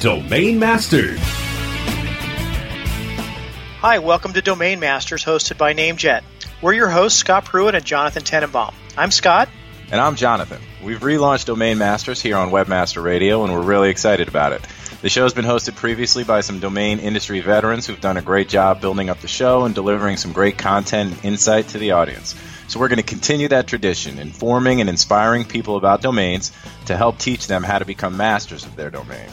Domain Masters. Hi, welcome to Domain Masters, hosted by NameJet. We're your hosts, Scott Pruitt and Jonathan Tenenbaum. I'm Scott. And I'm Jonathan. We've relaunched Domain Masters here on Webmaster Radio, and we're really excited about it. The show's been hosted previously by some domain industry veterans who've done a great job building up the show and delivering some great content and insight to the audience. So we're going to continue that tradition, informing and inspiring people about domains to help teach them how to become masters of their domain.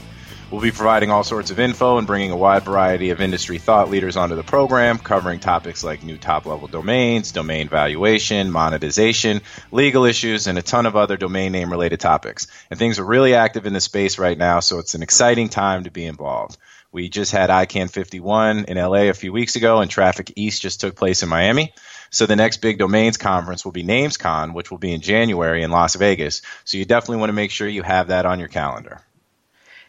We'll be providing all sorts of info and bringing a wide variety of industry thought leaders onto the program, covering topics like new top level domains, domain valuation, monetization, legal issues, and a ton of other domain name related topics. And things are really active in the space right now, so it's an exciting time to be involved. We just had ICANN 51 in LA a few weeks ago, and Traffic East just took place in Miami. So the next big domains conference will be NamesCon, which will be in January in Las Vegas. So you definitely want to make sure you have that on your calendar.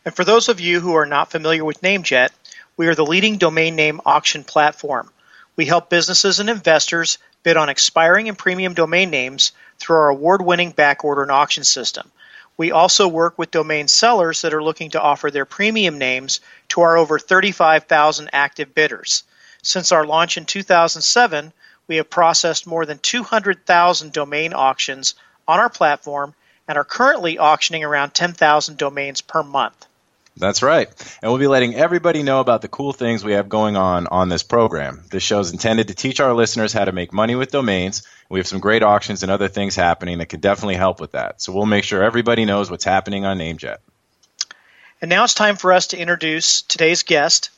And for those of you who are not familiar with NameJet, we are the leading domain name auction platform. We help businesses and investors bid on expiring and premium domain names through our award winning backorder and auction system. We also work with domain sellers that are looking to offer their premium names to our over 35,000 active bidders. Since our launch in 2007, we have processed more than 200,000 domain auctions on our platform and are currently auctioning around 10,000 domains per month. That's right. And we'll be letting everybody know about the cool things we have going on on this program. This show is intended to teach our listeners how to make money with domains. We have some great auctions and other things happening that could definitely help with that. So we'll make sure everybody knows what's happening on NameJet. And now it's time for us to introduce today's guest,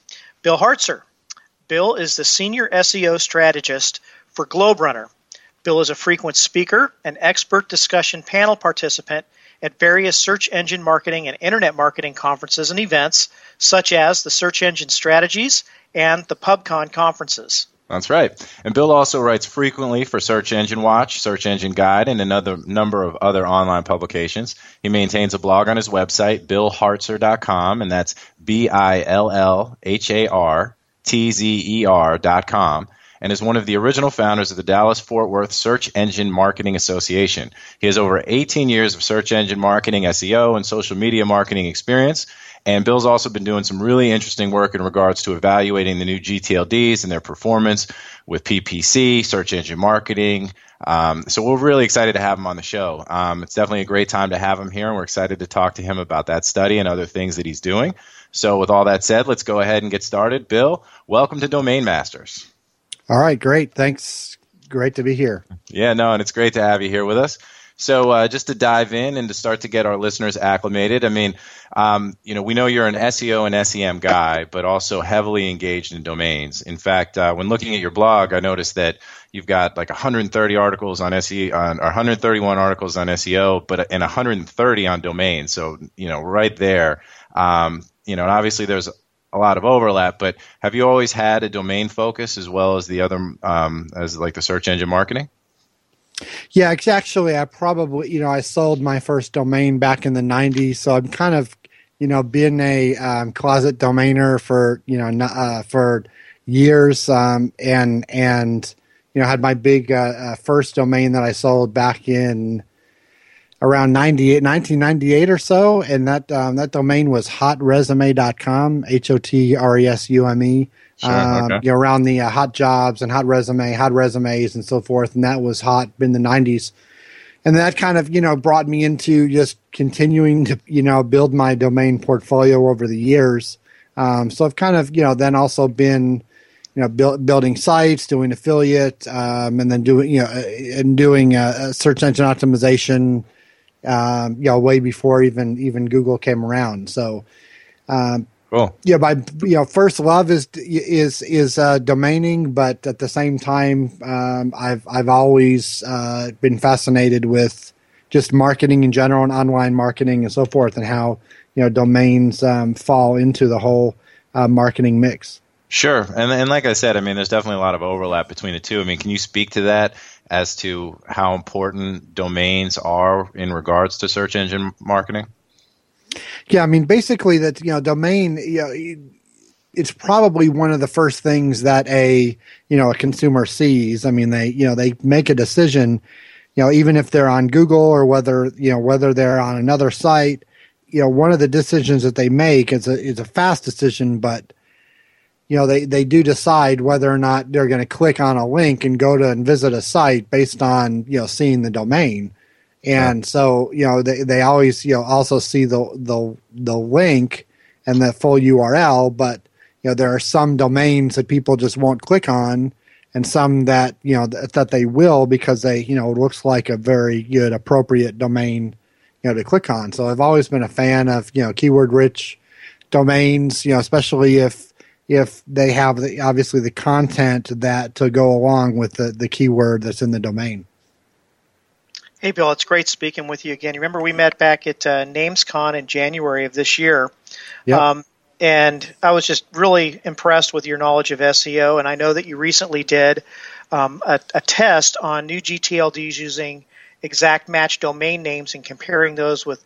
Bill Hartzer. Bill is the Senior SEO Strategist for GlobeRunner. Bill is a frequent speaker and expert discussion panel participant at various search engine marketing and internet marketing conferences and events, such as the Search Engine Strategies and the PubCon conferences. That's right. And Bill also writes frequently for Search Engine Watch, Search Engine Guide, and another number of other online publications. He maintains a blog on his website, billhartzer.com, and that's B I L L H A R T Z E R.com and is one of the original founders of the Dallas Fort Worth Search Engine Marketing Association. He has over 18 years of search engine marketing, SEO, and social media marketing experience. And Bill's also been doing some really interesting work in regards to evaluating the new GTLDs and their performance with PPC, search engine marketing. Um, so we're really excited to have him on the show. Um, it's definitely a great time to have him here, and we're excited to talk to him about that study and other things that he's doing. So, with all that said, let's go ahead and get started. Bill, welcome to Domain Masters. All right, great. Thanks. Great to be here. Yeah, no, and it's great to have you here with us. So, uh, just to dive in and to start to get our listeners acclimated, I mean, um, you know, we know you're an SEO and SEM guy, but also heavily engaged in domains. In fact, uh, when looking at your blog, I noticed that you've got like 130 articles on SEO, on, or 131 articles on SEO, but and 130 on domains. So, you know, right there, um, you know, and obviously there's a lot of overlap. But have you always had a domain focus as well as the other, um, as like the search engine marketing? Yeah, actually, I probably, you know, I sold my first domain back in the 90s. So I'm kind of, you know, been a um, closet domainer for, you know, uh, for years. Um, and, and, you know, had my big uh, uh, first domain that I sold back in around 98, 1998 or so. And that, um, that domain was hotresume.com, H O T R E S U M E. Um, okay. you know, around the uh, hot jobs and hot resume, hot resumes and so forth. And that was hot in the 90s. And that kind of, you know, brought me into just continuing to, you know, build my domain portfolio over the years. Um, so I've kind of, you know, then also been, you know, build, building sites, doing affiliate, um, and then doing, you know, uh, and doing uh, search engine optimization, um, you know, way before even even Google came around. So, um, cool. Yeah, my you know first love is is is uh, domaining, but at the same time, um, I've I've always uh, been fascinated with just marketing in general and online marketing and so forth, and how you know domains um, fall into the whole uh, marketing mix. Sure, and and like I said, I mean, there's definitely a lot of overlap between the two. I mean, can you speak to that as to how important domains are in regards to search engine marketing? Yeah, I mean, basically, that you know, domain, you know, it's probably one of the first things that a you know a consumer sees. I mean, they you know they make a decision, you know, even if they're on Google or whether you know whether they're on another site. You know, one of the decisions that they make is a is a fast decision, but you know they they do decide whether or not they're going to click on a link and go to and visit a site based on you know seeing the domain and so you know they, they always you know also see the the the link and the full url but you know there are some domains that people just won't click on and some that you know th- that they will because they you know it looks like a very good appropriate domain you know to click on so i've always been a fan of you know keyword rich domains you know especially if if they have the obviously the content that to go along with the the keyword that's in the domain Hey, Bill, it's great speaking with you again. You remember we met back at uh, NamesCon in January of this year. Yep. Um, and I was just really impressed with your knowledge of SEO. And I know that you recently did um, a, a, test on new GTLDs using exact match domain names and comparing those with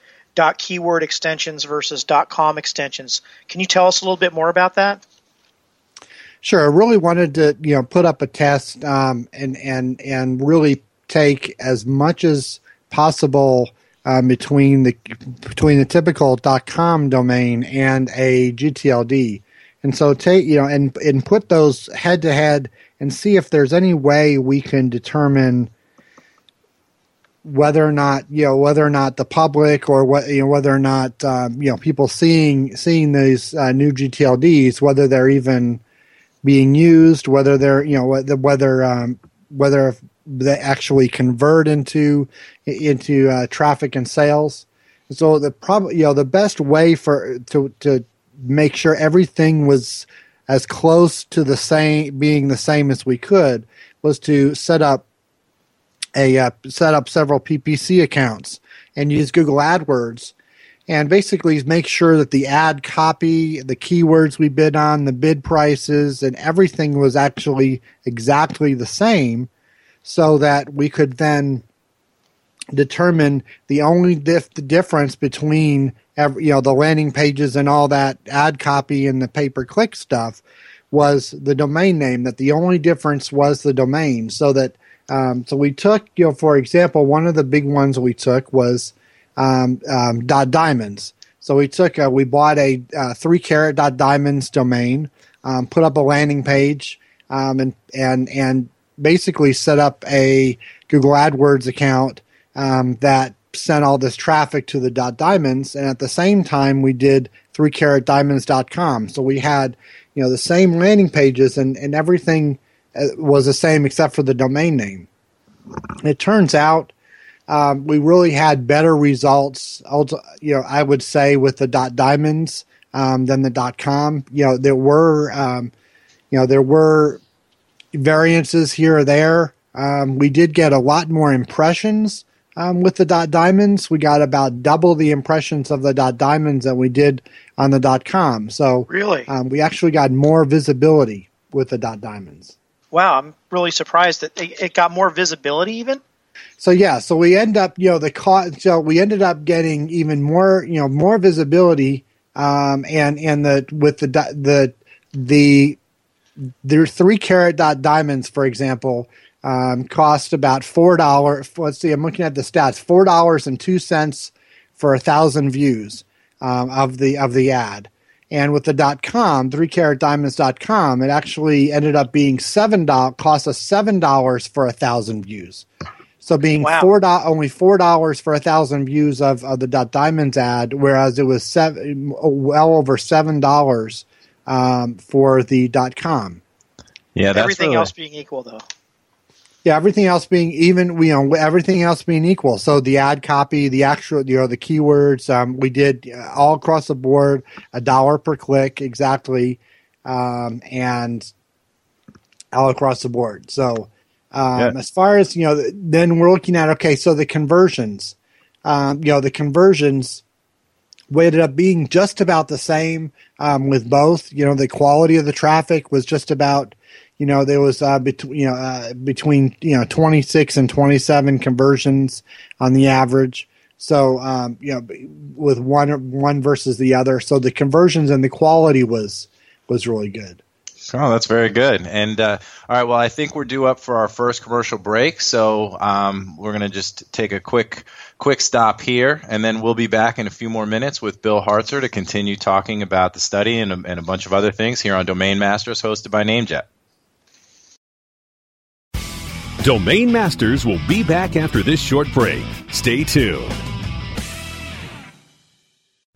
.keyword extensions versus .com extensions. Can you tell us a little bit more about that? Sure. I really wanted to, you know, put up a test um, and and and really take as much as possible um, between the between the typical .com domain and a GTLD, and so take you know and and put those head to head and see if there's any way we can determine whether or not you know whether or not the public or what you know whether or not um, you know people seeing seeing these uh, new GTLDs whether they're even being used whether they're you know whether whether um, whether they actually convert into into uh, traffic and sales. So the probably you know the best way for to to make sure everything was as close to the same being the same as we could was to set up a uh, set up several PPC accounts and use Google AdWords and basically make sure that the ad copy, the keywords we bid on, the bid prices, and everything was actually exactly the same so that we could then determine the only dif- the difference between every, you know the landing pages and all that ad copy and the pay per click stuff was the domain name that the only difference was the domain so that um, so we took you know for example one of the big ones we took was um, um, dot diamonds so we took a, we bought a uh, three carat dot diamonds domain um, put up a landing page um, and and and basically set up a Google AdWords account um, that sent all this traffic to the dot diamonds, and at the same time we did three carat diamonds.com. So we had you know the same landing pages and and everything uh, was the same except for the domain name. It turns out um, we really had better results. You know, I would say with the dot diamonds um, than the dot com. You know, there were um, you know there were variances here or there. Um, we did get a lot more impressions um, with the dot diamonds. We got about double the impressions of the dot diamonds that we did on the dot com. So really, um, we actually got more visibility with the dot diamonds. Wow, I'm really surprised that it got more visibility even. So yeah, so we end up, you know, the cost. So we ended up getting even more, you know, more visibility, um, and and the with the the the their three carat dot diamonds, for example, um, cost about four dollars. Let's see, I'm looking at the stats. Four dollars and two cents for a thousand views um, of the of the ad. And with the dot com, three carat diamonds com, it actually ended up being seven dollars. Cost us seven dollars for a thousand views. So being wow. four do- only four dollars for a thousand views of, of the dot diamonds ad, whereas it was seven well over seven dollars um, for the dot com. Yeah, everything really... else being equal, though. Yeah, everything else being even, you know, everything else being equal. So the ad copy, the actual, you know, the keywords, um, we did uh, all across the board, a dollar per click exactly, um, and all across the board. So um, yeah. as far as you know, then we're looking at okay, so the conversions. um, you know, the conversions ended up being just about the same um, with both. You know, the quality of the traffic was just about, you know, there was uh, between you know uh, between you know 26 and 27 conversions on the average. So um, you know, with one one versus the other, so the conversions and the quality was was really good. Oh, that's very good. And uh, all right, well, I think we're due up for our first commercial break, so um, we're going to just take a quick quick stop here, and then we'll be back in a few more minutes with Bill Hartzer to continue talking about the study and a, and a bunch of other things here on Domain Masters, hosted by NameJet. Domain Masters will be back after this short break. Stay tuned.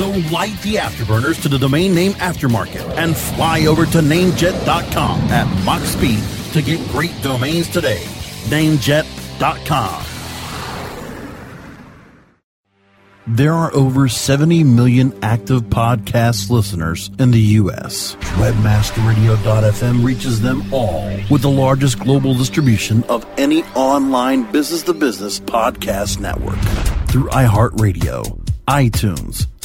So light the afterburners to the domain name aftermarket and fly over to namejet.com at Mach speed to get great domains today. Namejet.com. There are over 70 million active podcast listeners in the U.S. Webmasterradio.fm reaches them all with the largest global distribution of any online business to business podcast network through iHeartRadio iTunes,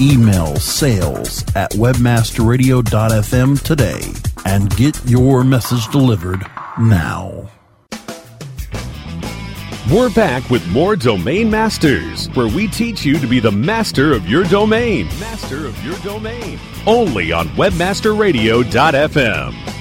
Email sales at webmasterradio.fm today and get your message delivered now. We're back with more Domain Masters, where we teach you to be the master of your domain. Master of your domain. Only on webmasterradio.fm.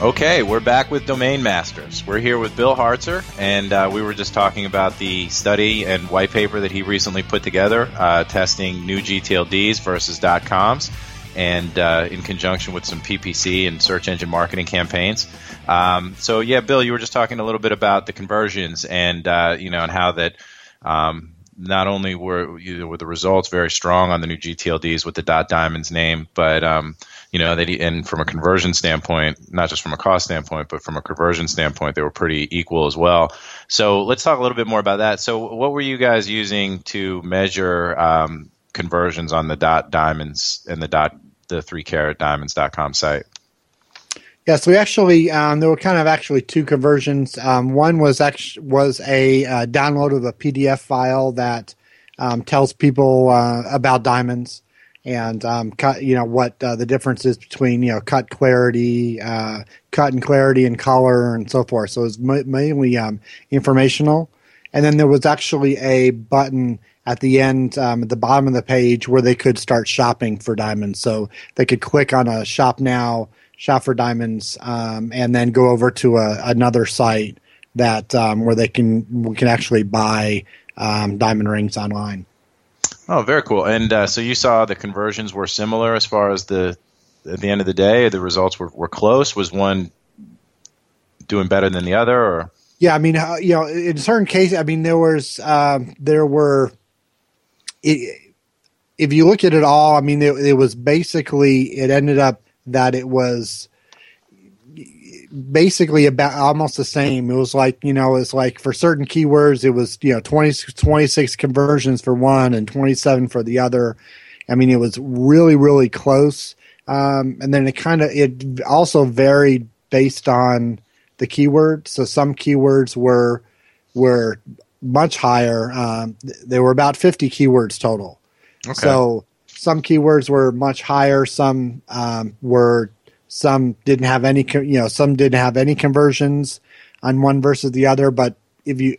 Okay, we're back with Domain Masters. We're here with Bill Hartzer, and uh, we were just talking about the study and white paper that he recently put together, uh, testing new GTLDs versus .coms, and uh, in conjunction with some PPC and search engine marketing campaigns. Um, so, yeah, Bill, you were just talking a little bit about the conversions and uh, you know and how that. Um, not only were, you know, were the results very strong on the new GTLDs with the dot diamonds name, but um, you know, that and from a conversion standpoint, not just from a cost standpoint, but from a conversion standpoint, they were pretty equal as well. So let's talk a little bit more about that. So what were you guys using to measure um, conversions on the dot diamonds and the dot the three carat diamonds.com site? Yes, we actually um, there were kind of actually two conversions. Um, one was actually was a uh, download of a PDF file that um, tells people uh, about diamonds and um, cut. You know what uh, the difference is between you know cut clarity, uh, cut and clarity, and color, and so forth. So it's mainly um, informational. And then there was actually a button at the end, um, at the bottom of the page, where they could start shopping for diamonds. So they could click on a shop now, shop for diamonds, um, and then go over to a, another site that um, where they can can actually buy um, diamond rings online. Oh, very cool. And uh, so you saw the conversions were similar as far as the at the end of the day, the results were, were close. Was one doing better than the other, or? Yeah, I mean, uh, you know, in certain cases, I mean, there was um, there were. It, if you look at it all, I mean, it, it was basically it ended up that it was basically about almost the same. It was like, you know, it's like for certain keywords, it was, you know, 20, 26 conversions for one and 27 for the other. I mean, it was really, really close. Um, and then it kind of, it also varied based on the keyword. So some keywords were, were much higher. Um, there were about 50 keywords total. Okay. So some keywords were much higher. Some um, were some didn't have any, you know, some didn't have any conversions on one versus the other. But if you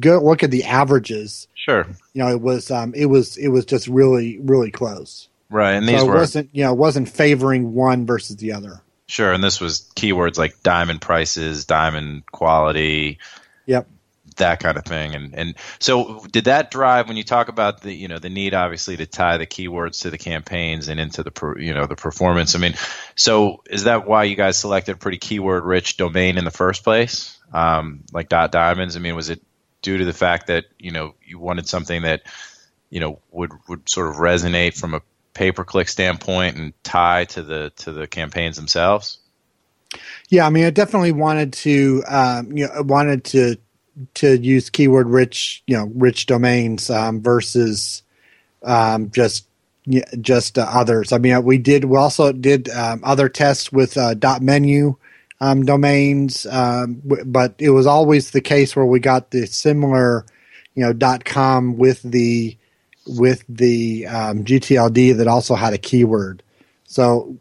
go look at the averages, sure, you know, it was um, it was it was just really really close. Right, and these so it were, wasn't you know it wasn't favoring one versus the other. Sure, and this was keywords like diamond prices, diamond quality. Yep that kind of thing. And and so did that drive when you talk about the you know the need obviously to tie the keywords to the campaigns and into the you know the performance. I mean, so is that why you guys selected a pretty keyword rich domain in the first place, um, like dot diamonds? I mean, was it due to the fact that you know you wanted something that you know would would sort of resonate from a pay per click standpoint and tie to the to the campaigns themselves? Yeah, I mean, I definitely wanted to, um, you know, wanted to to use keyword rich, you know, rich domains um, versus um, just just uh, others. I mean, we did we also did um, other tests with uh, dot menu um, domains, um, w- but it was always the case where we got the similar, you know, dot com with the with the um, GTLD that also had a keyword. So,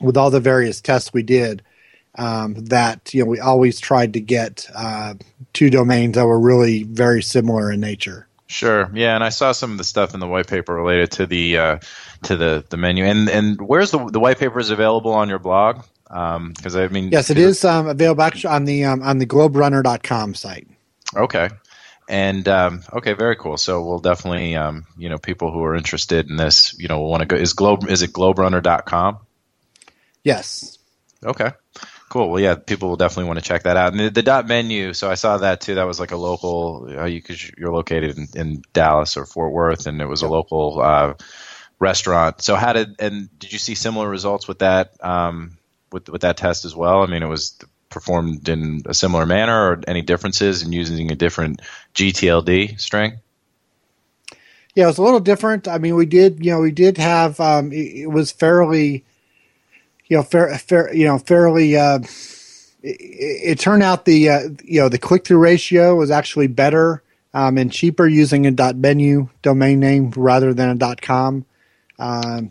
with all the various tests we did, um, that you know we always tried to get uh, two domains that were really very similar in nature. Sure. Yeah, and I saw some of the stuff in the white paper related to the uh, to the, the menu. And and where's the the white paper is available on your blog? Because um, I mean, yes, it is um, available actually on the um, on the globerunner.com site. Okay. And um, okay, very cool. So we'll definitely, um, you know, people who are interested in this, you know, will want to go. Is globe is it globerunner.com? Yes. Okay. Cool. Well, yeah, people will definitely want to check that out. And the, the dot menu, so I saw that too. That was like a local. Uh, you cause you're located in, in, Dallas or Fort Worth, and it was a local uh, restaurant. So how did and did you see similar results with that um, with with that test as well? I mean, it was performed in a similar manner, or any differences in using a different GTLD string? Yeah, it was a little different. I mean, we did, you know, we did have. Um, it, it was fairly you know, fair, fair, you know, fairly. Uh, it, turned out the uh, you know the click through ratio was actually better um, and cheaper using a .menu domain name rather than a .com. Um,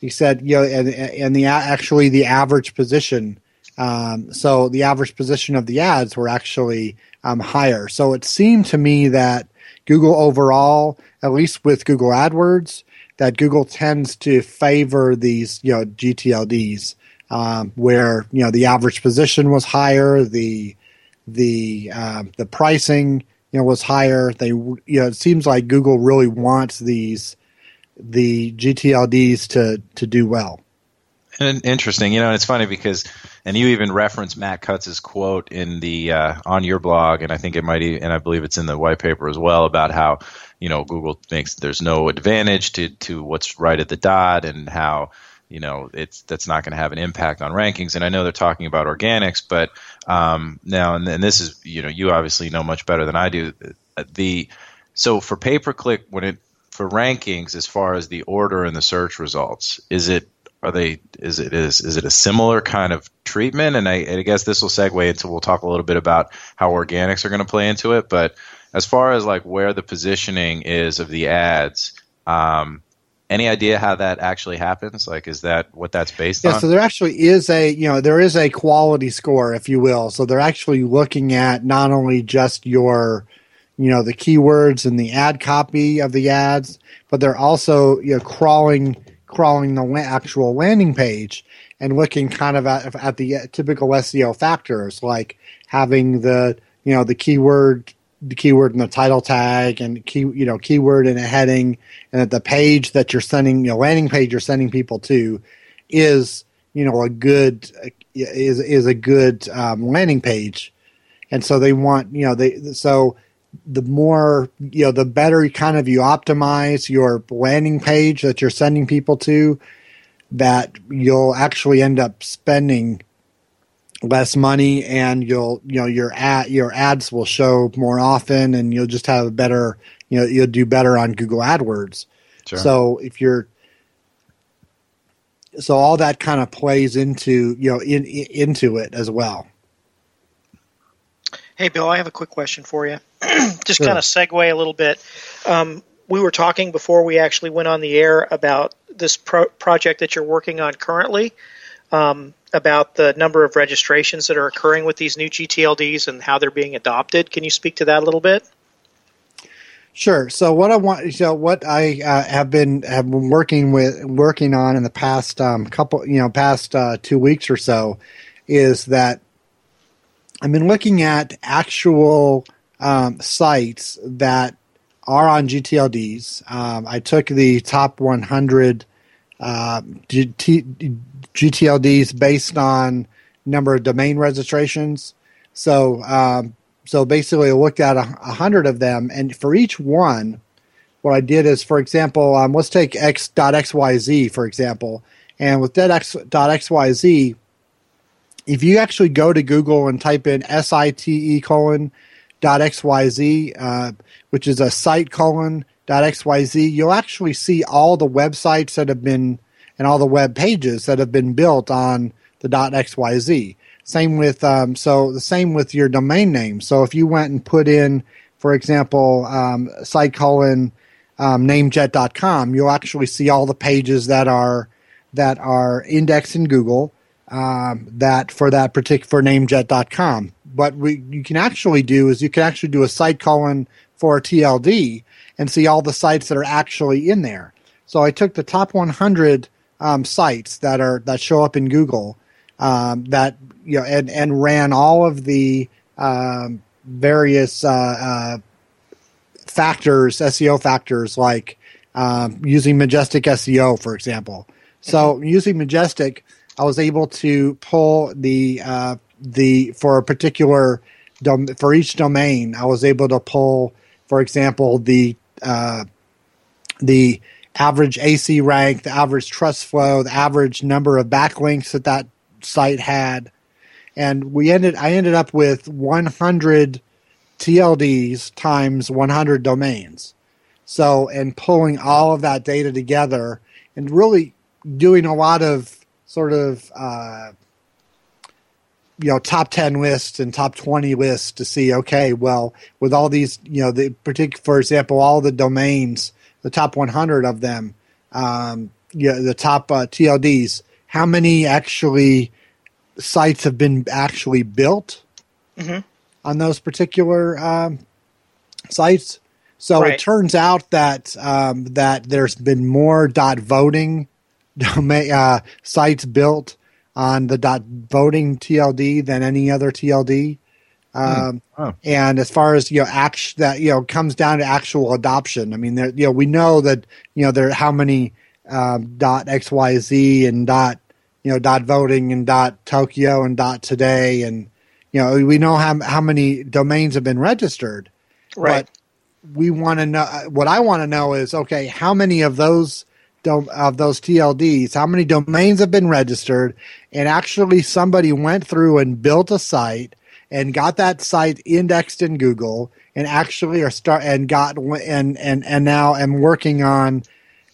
he said, you know, and, and the actually the average position. Um, so the average position of the ads were actually um, higher. So it seemed to me that Google overall, at least with Google AdWords, that Google tends to favor these, you know, GTLDs, um, where you know the average position was higher, the the uh, the pricing you know was higher. They you know it seems like Google really wants these the GTLDs to to do well. And interesting, you know, it's funny because, and you even reference Matt Cutts's quote in the uh, on your blog, and I think it might, and I believe it's in the white paper as well about how you know Google thinks there's no advantage to to what's right at the dot and how you know it's that's not going to have an impact on rankings. And I know they're talking about organics, but um, now and, and this is you know you obviously know much better than I do. The so for pay per click when it for rankings as far as the order and the search results, is it are they is it is is it a similar kind of treatment? And I, I guess this will segue into we'll talk a little bit about how organics are going to play into it, but as far as like where the positioning is of the ads, um, any idea how that actually happens? Like, is that what that's based yeah, on? so there actually is a, you know, there is a quality score, if you will. So they're actually looking at not only just your, you know, the keywords and the ad copy of the ads, but they're also, you know, crawling, crawling the actual landing page and looking kind of at, at the typical SEO factors, like having the, you know, the keyword the keyword in the title tag and key you know keyword in a heading and that the page that you're sending you know landing page you're sending people to is you know a good is is a good um, landing page. And so they want you know they so the more you know the better kind of you optimize your landing page that you're sending people to that you'll actually end up spending less money and you'll you know your ad your ads will show more often and you'll just have a better you know you'll do better on Google AdWords. Sure. So if you're so all that kind of plays into you know in, in, into it as well. Hey Bill, I have a quick question for you. just sure. kind of segue a little bit. Um, we were talking before we actually went on the air about this pro- project that you're working on currently. Um, about the number of registrations that are occurring with these new GTLDs and how they're being adopted. Can you speak to that a little bit? Sure. So what I want, so what I uh, have been have been working with working on in the past um, couple, you know, past uh, two weeks or so, is that I've been looking at actual um, sites that are on GTLDs. Um, I took the top 100 uh, GT, GTLDs based on number of domain registrations. So, um, so basically, I looked at a, a, hundred of them, and for each one, what I did is, for example, um, let's take x.xyz for example, and with that x.xyz, if you actually go to Google and type in site colon dot xyz, uh, which is a site colon dot xyz, you'll actually see all the websites that have been and all the web pages that have been built on the dot .xyz. Same with um, so the same with your domain name. So if you went and put in, for example, um, site colon um, namejet.com, you'll actually see all the pages that are that are indexed in Google um, that for that particular for namejet.com. But what you can actually do is you can actually do a site colon for a TLD and see all the sites that are actually in there. So I took the top 100 um, sites that are that show up in Google um, that you know and and ran all of the um, various uh, uh, factors, SEO factors like um, using Majestic SEO, for example. So mm-hmm. using Majestic, I was able to pull the uh, the for a particular dom- for each domain. I was able to pull, for example, the uh, the average AC rank, the average trust flow, the average number of backlinks that that site had, and we ended. I ended up with 100 TLDs times 100 domains. So, and pulling all of that data together and really doing a lot of sort of uh, you know top 10 lists and top 20 lists to see okay well with all these you know the particular for example all the domains the top 100 of them, um, yeah, the top uh, TLDs, how many actually sites have been actually built mm-hmm. on those particular um, sites? So right. it turns out that um, that there's been more dot voting domain uh, sites built on the dot voting TLD than any other TLD. Um, oh. And as far as you know, act that you know comes down to actual adoption. I mean, there, you know, we know that you know there how many um, dot XYZ and dot you know dot voting and dot Tokyo and dot today and you know we know how how many domains have been registered. Right. But we want to know what I want to know is okay, how many of those of those TLDs, how many domains have been registered, and actually somebody went through and built a site and got that site indexed in Google and actually are start and got and and and now am working on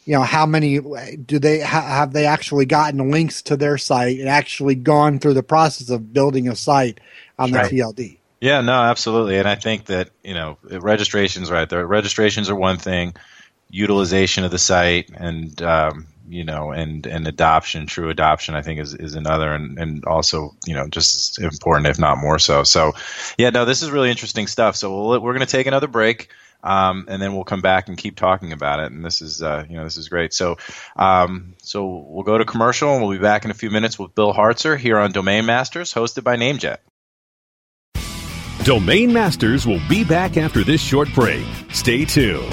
you know how many do they ha, have they actually gotten links to their site and actually gone through the process of building a site on right. the TLD. Yeah, no, absolutely, and I think that you know registrations, right? The registrations are one thing, utilization of the site, and um, you know, and and adoption, true adoption, I think is is another, and and also you know just as important, if not more so. So, yeah, no, this is really interesting stuff. So we'll, we're going to take another break. Um, and then we'll come back and keep talking about it. And this is, uh, you know, this is great. So, um, so we'll go to commercial, and we'll be back in a few minutes with Bill Hartzer here on Domain Masters, hosted by NameJet. Domain Masters will be back after this short break. Stay tuned.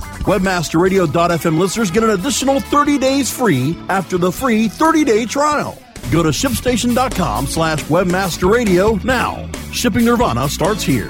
WebmasterRadio.fm listeners get an additional 30 days free after the free 30-day trial. Go to ShipStation.com slash WebmasterRadio now. Shipping Nirvana starts here.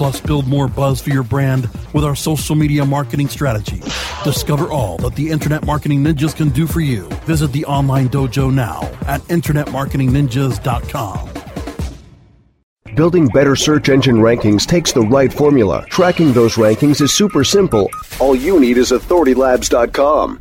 Plus, build more buzz for your brand with our social media marketing strategy. Discover all that the Internet Marketing Ninjas can do for you. Visit the online dojo now at InternetMarketingNinjas.com. Building better search engine rankings takes the right formula. Tracking those rankings is super simple. All you need is AuthorityLabs.com.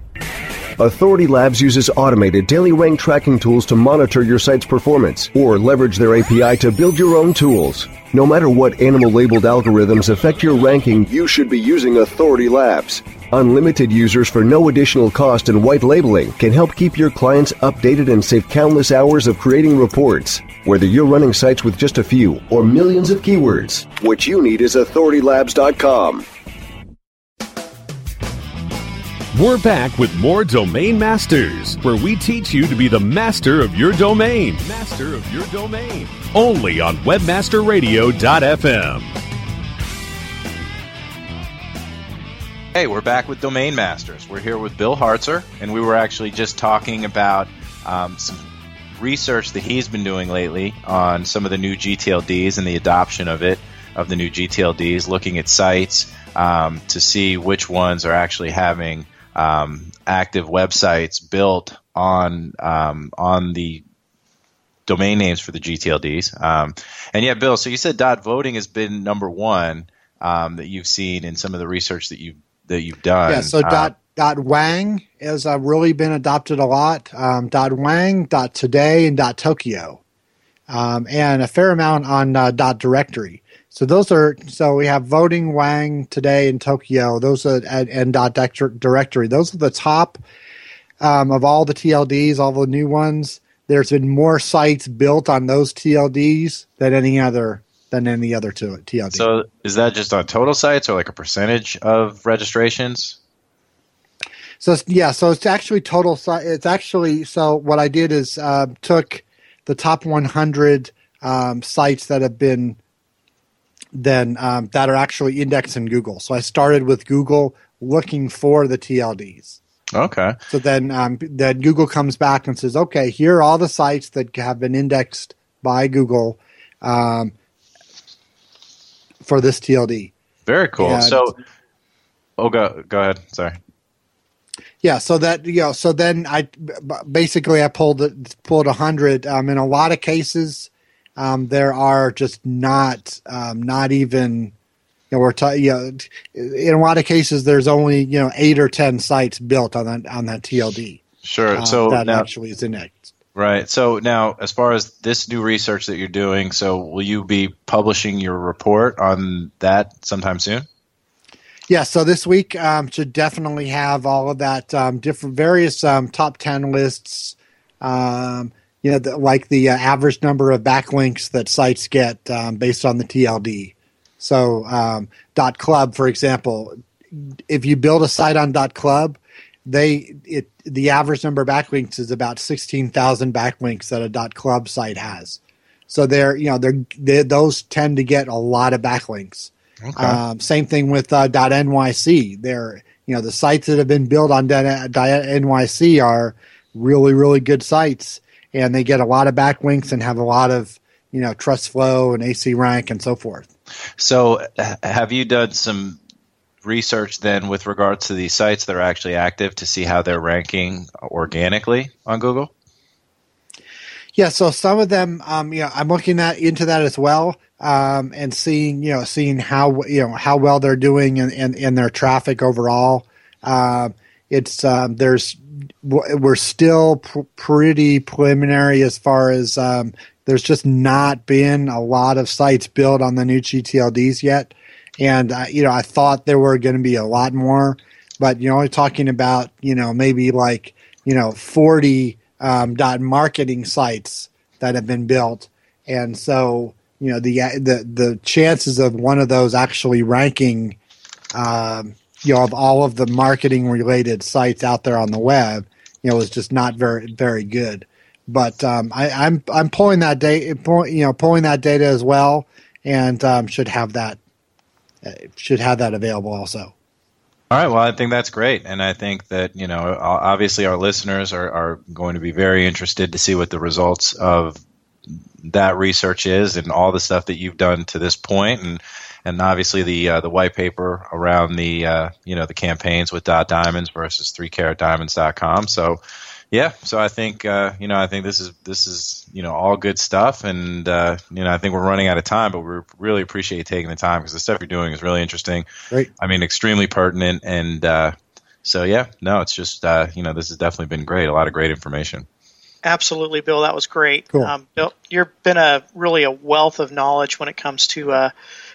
Authority Labs uses automated daily rank tracking tools to monitor your site's performance or leverage their API to build your own tools. No matter what animal labeled algorithms affect your ranking, you should be using Authority Labs. Unlimited users for no additional cost and white labeling can help keep your clients updated and save countless hours of creating reports. Whether you're running sites with just a few or millions of keywords, what you need is AuthorityLabs.com. We're back with more Domain Masters, where we teach you to be the master of your domain. Master of your domain. Only on WebmasterRadio.fm. Hey, we're back with Domain Masters. We're here with Bill Hartzer, and we were actually just talking about um, some research that he's been doing lately on some of the new GTLDs and the adoption of it, of the new GTLDs, looking at sites um, to see which ones are actually having um, active websites built on um, on the domain names for the GTLDs. Um, and yeah, Bill. So you said dot voting has been number one um, that you've seen in some of the research that you've that you've done. Yeah. So Uh, dot dot wang has uh, really been adopted a lot. Um, dot wang, dot today, and dot Tokyo, um, and a fair amount on uh, dot directory. So those are so we have voting Wang today in Tokyo. Those are and, and dot directory. Those are the top um, of all the TLDs, all the new ones. There's been more sites built on those TLDs than any other than any other to it TLD. So is that just on total sites or like a percentage of registrations? So yeah, so it's actually total. si- It's actually so what I did is uh, took the top 100 um, sites that have been then um, that are actually indexed in Google. So I started with Google looking for the TLDs. Okay. So then um, then Google comes back and says, okay, here are all the sites that have been indexed by Google um, for this TLD. Very cool. Yeah, so, oh, go go ahead. Sorry. Yeah, so that you know, so then I basically I pulled it, pulled a hundred. Um, in a lot of cases, um, there are just not um, not even. You know, we're ta- you know, in a lot of cases, there's only you know eight or ten sites built on that on that TLD. Sure. uh, so that now, actually is indexed. right. So now, as far as this new research that you're doing, so will you be publishing your report on that sometime soon? Yeah, so this week um, should definitely have all of that um, different various um, top ten lists. Um, you know, the, like the uh, average number of backlinks that sites get um, based on the TLD. So, um, dot club, for example, if you build a site on dot club, they it the average number of backlinks is about sixteen thousand backlinks that a dot club site has. So they're you know they're, they those tend to get a lot of backlinks. Okay. Um, same thing with uh, .nyc. They're you know the sites that have been built on .nyc are really really good sites, and they get a lot of backlinks and have a lot of you know trust flow and AC rank and so forth. So, have you done some research then with regards to these sites that are actually active to see how they're ranking organically on Google? Yeah, so some of them, um, you know, I'm looking at into that as well, um, and seeing, you know, seeing how you know how well they're doing and in, in, in, their traffic overall. Uh, it's um, there's we're still pr- pretty preliminary as far as um, there's just not been a lot of sites built on the new GTLDs yet, and uh, you know I thought there were going to be a lot more, but you know, only talking about you know maybe like you know 40 um, dot marketing sites that have been built, and so you know the the the chances of one of those actually ranking, um, you know, of all of the marketing related sites out there on the web, you know, is just not very very good. But um, I, I'm I'm pulling that data, you know, pulling that data as well, and um, should have that uh, should have that available also. All right. Well, I think that's great. And I think that, you know, obviously our listeners are, are going to be very interested to see what the results of that research is and all the stuff that you've done to this point and and obviously the uh, the white paper around the uh, you know the campaigns with dot diamonds versus three carat diamonds.com so yeah, so I think uh, you know I think this is this is you know all good stuff, and uh, you know I think we're running out of time, but we really appreciate you taking the time because the stuff you're doing is really interesting. Great. I mean, extremely pertinent, and uh, so yeah, no, it's just uh, you know this has definitely been great. A lot of great information. Absolutely, Bill. That was great. Cool. Um, Bill, you've been a really a wealth of knowledge when it comes to uh,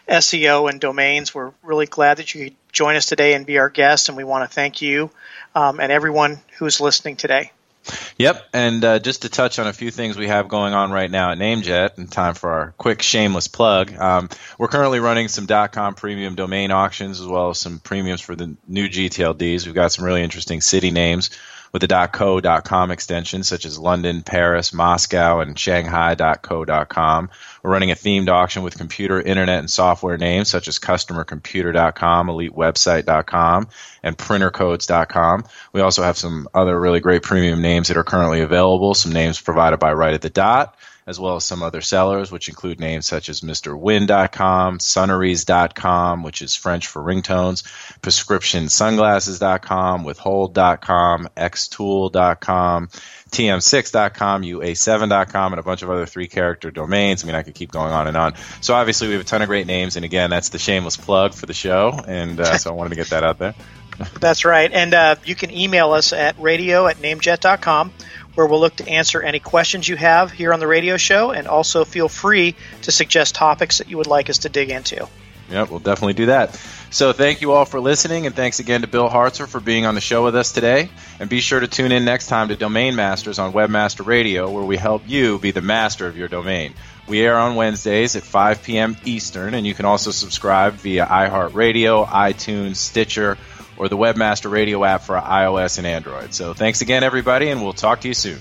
SEO and domains. We're really glad that you could join us today and be our guest, and we want to thank you um, and everyone who's listening today. Yep, and uh, just to touch on a few things we have going on right now at NameJet, and time for our quick shameless plug. Um, we're currently running some .com premium domain auctions as well as some premiums for the new GTLDs. We've got some really interesting city names with the .co .com extensions such as London, Paris, Moscow, and Shanghai.co.com. We're running a themed auction with computer, internet, and software names such as CustomerComputer.com, EliteWebsite.com, and PrinterCodes.com. We also have some other really great premium names that are currently available. Some names provided by Right of the Dot as well as some other sellers, which include names such as MrWin.com, Sonneries.com, which is French for ringtones, PrescriptionSunglasses.com, Withhold.com, Xtool.com, TM6.com, UA7.com, and a bunch of other three character domains. I mean, I could keep going on and on. So obviously, we have a ton of great names, and again, that's the shameless plug for the show, and uh, so I wanted to get that out there. that's right. And uh, you can email us at radio at namejet.com where we'll look to answer any questions you have here on the radio show, and also feel free to suggest topics that you would like us to dig into. Yep, we'll definitely do that. So thank you all for listening, and thanks again to Bill Hartzer for being on the show with us today. And be sure to tune in next time to Domain Masters on Webmaster Radio, where we help you be the master of your domain. We air on Wednesdays at 5 p.m. Eastern, and you can also subscribe via iHeartRadio, iTunes, Stitcher, or the Webmaster Radio app for iOS and Android. So thanks again, everybody, and we'll talk to you soon.